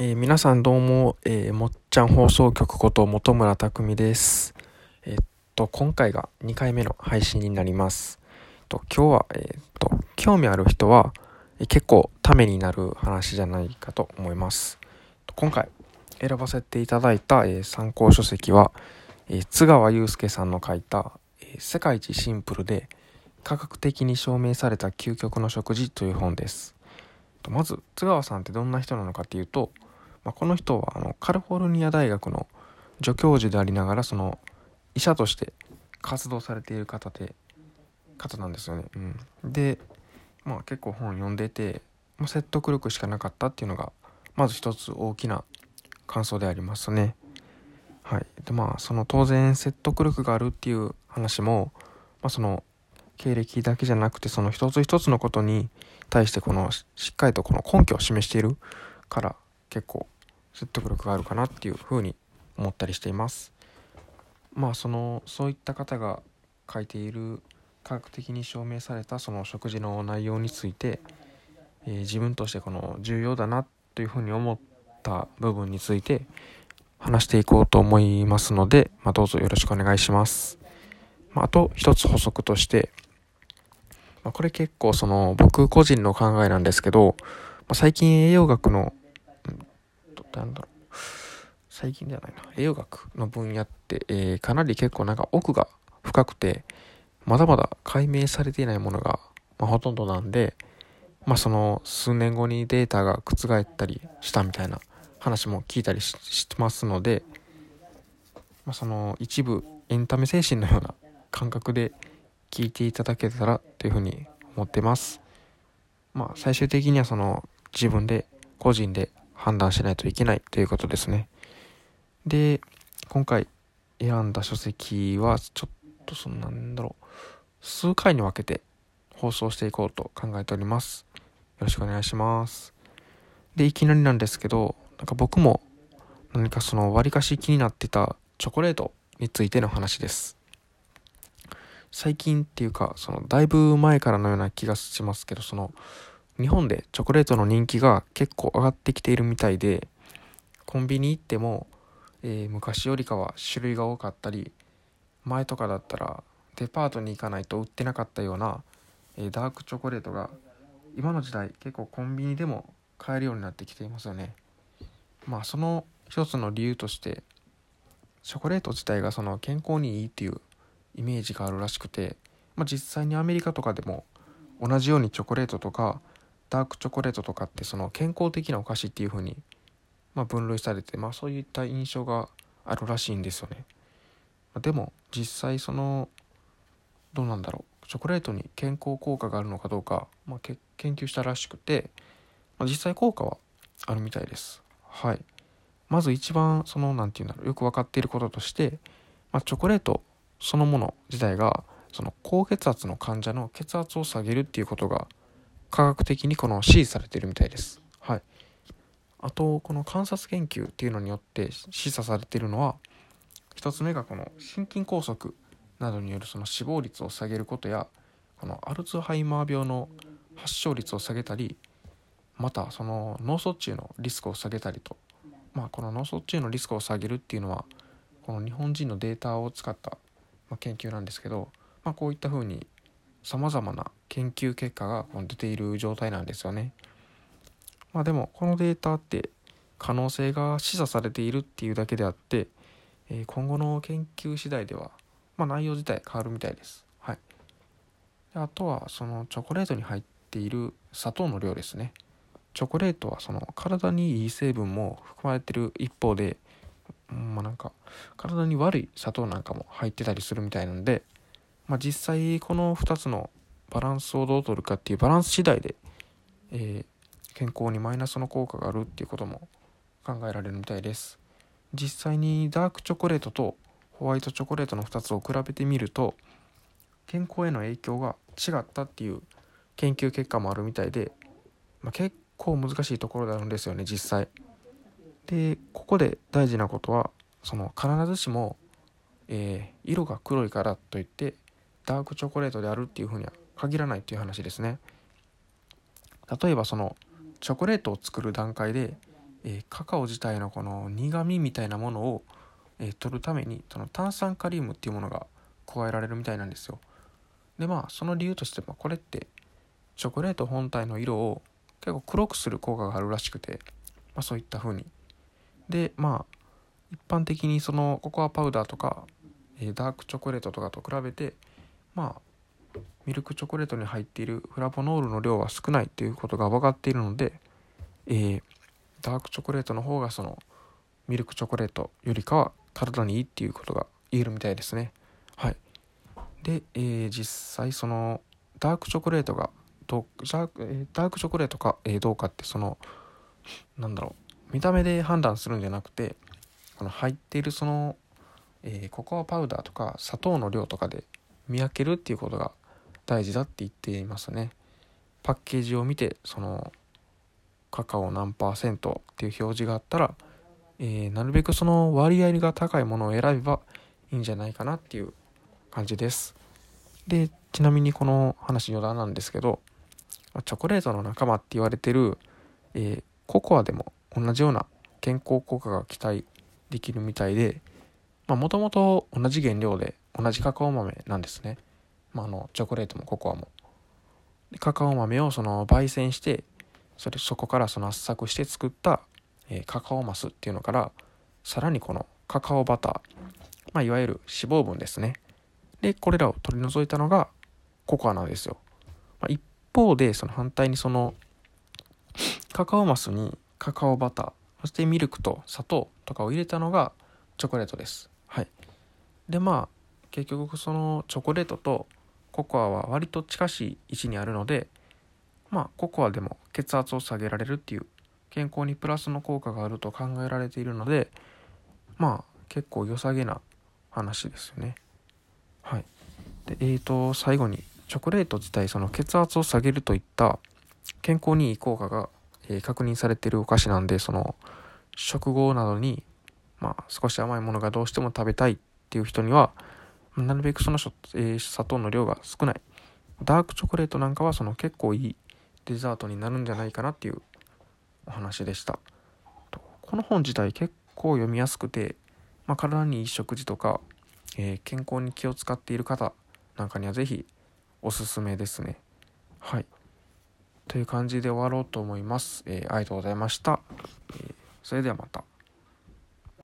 えー、皆さんどうも、えー、もっちゃん放送局こと本村匠です。えー、っと、今回が2回目の配信になります。えっと今日は、えー、っと、興味ある人は、え結構ためになる話じゃないかと思います。今回選ばせていただいた、え参考書籍は、え津川祐介さんの書いた、え世界一シンプルで科学的に証明された究極の食事という本です。まず津川さんってどんな人なのかっていうと、まあ、この人はあのカリフォルニア大学の助教授でありながらその医者として活動されている方で方なんですよね。うん、で、まあ、結構本読んでて、まあ、説得力しかなかったっていうのがまず一つ大きな感想でありますね。はい、でまあその当然説得力があるっていう話も、まあ、その経歴だけじゃなくてその一つ一つのことに対してこのしっかりとこの根拠を示しているから結構説得力があるかなっていうふうに思ったりしていますまあそのそういった方が書いている科学的に証明されたその食事の内容について、えー、自分としてこの重要だなというふうに思った部分について話していこうと思いますので、まあ、どうぞよろしくお願いします。まあ、あと一つ補足として、まあ、これ結構その僕個人の考えなんですけど、まあ、最近栄養学のなんだろう、最近ではないな、栄養学の分野って、えー、かなり結構なんか奥が深くて、まだまだ解明されていないものが、まあ、ほとんどなんで、まあその数年後にデータが覆ったりしたみたいな話も聞いたりしてますので、まあ、その一部エンタメ精神のような感覚で聞いていただけたらというふうに思ってます。まあ最終的にはその自分で個人で判断しないといけないということですね。で、今回選んだ書籍はちょっとそんなんだろう、数回に分けて放送していこうと考えております。よろしくお願いします。で、いきなりなんですけど、なんか僕も何かその割かし気になってたチョコレートについての話です。最近っていうか、そのだいぶ前からのような気がしますけど、その日本でチョコレートの人気が結構上がってきているみたいでコンビニ行っても、えー、昔よりかは種類が多かったり前とかだったらデパートに行かないと売ってなかったような、えー、ダークチョコレートが今の時代結構コンビニでも買えるようになってきていますよね。まあその一つの理由としてチョコレート自体がその健康にいいっていうイメージがあるらしくて、まあ、実際にアメリカとかでも同じようにチョコレートとかダークチョコレートとかってその健康的なお菓子っていう風にまあ分類されてまあそういった印象があるらしいんですよね。でも実際そのどうなんだろうチョコレートに健康効果があるのかどうか、まあ、研究したらしくて、まあ、実際効果はあるみたいです。はい。まず一番その何て言うんだろうよく分かっていることとして、まあ、チョコレートそのもの自体がその高血圧の患者の血圧を下げるっていうことが科学的にこの支持されているみたいです。はい。あと、この観察研究っていうのによって示唆されているのは、1つ目がこの心筋梗塞などによるその死亡率を下げることや、このアルツハイマー病の発症率を下げたり、またその脳卒中のリスクを下げたりと、まあ、この脳卒中のリスクを下げるっていうのは、この日本人のデータを使った研究なんですけど、まあ、こういったふうにさまざまな研究結果が出ている状態なんですよね。まあでもこのデータって可能性が示唆されているっていうだけであって、え今後の研究次第では、まあ、内容自体変わるみたいです。はい、あとはそのチョコレートに入っている砂糖の量ですね。チョコレートはその体にいい成分も含まれてる一方で、まあ、なんか体に悪い砂糖なんかも入ってたりするみたいなんで、まあ、実際この2つのバランスをどう取るかっていうバランス次第で、えー、健康にマイナスの効果があるっていうことも考えられるみたいです。実際にダークチョコレートとホワイトチョコレートの2つを比べてみると健康への影響が違ったっていう研究結果もあるみたいで、まあ、結構難しいところであるんですよね実際。でここで大事なことはその必ずしも、えー、色が黒いからといってダークチョコレートであるっていうふうには限らないっていう話ですね。例えばそのチョコレートを作る段階でえー、カカオ自体のこの苦みみたいなものを、えー、取るためにその炭酸カリウムっていうものが加えられるみたいなんですよ。でまあその理由としてはこれってチョコレート本体の色を結構黒くする効果があるらしくて、まあ、そういった風に。でまあ一般的にそのココアパウダーとか、えー、ダークチョコレートとかと比べてまあミルクチョコレートに入っているフラボノールの量は少ないっていうことが分かっているので、えー、ダークチョコレートの方がそのミルクチョコレートよりかは体にいいっていうことが言えるみたいですね。はい。で、えー、実際そのダークチョコレートがどダークチョコレートか、えー、どうかってそのなんだろう見た目で判断するんじゃなくてこの入っているその、えー、ココアパウダーとか砂糖の量とかで見分けるっていうことが大事だって言っていますね。パッケージを見てそのカカオ何パーセントっていう表示があったら、えー、なるべくその割合が高いものを選べばいいんじゃないかなっていう感じです。でちなみにこの話余談なんですけどチョコレートの仲間って言われてる、えー、ココアでも同じような健康効果が期待できるみたいでもともと同じ原料で同じカカオ豆なんですね、まあ、あのチョコレートもココアも。カカオ豆をその焙煎してそれそこからその圧搾して作った、えー、カカオマスっていうのからさらにこのカカオバター、まあ、いわゆる脂肪分ですね。でこれらを取り除いたのがココアなんですよ、まあ、一方でその反対にそのカカオマスにカカオバターそしてミルクと砂糖とかを入れたのがチョコレートです。はい。でまあ結局そのチョコレートとココアは割と近しい位置にあるのでまあココアでも血圧を下げられるっていう健康にプラスの効果があると考えられているのでまあ結構良さげな話ですよね。はい。でえーと最後にチョコレート自体その血圧を下げるといった健康にいい効果が、えー、確認されているお菓子なんでその食後などに、まあ、少し甘いものがどうしても食べたいっていう人にはなるべくその、えー、砂糖の量が少ない。ダークチョコレートなんかはその結構いいデザートになるんじゃないかなっていうお話でした。この本自体結構読みやすくて、まあ、体にいい食事とか、えー、健康に気を使っている方なんかには是非おすすめですね。はい。という感じで終わろうと思います、えー、ありがとうございました、えー、それではまた。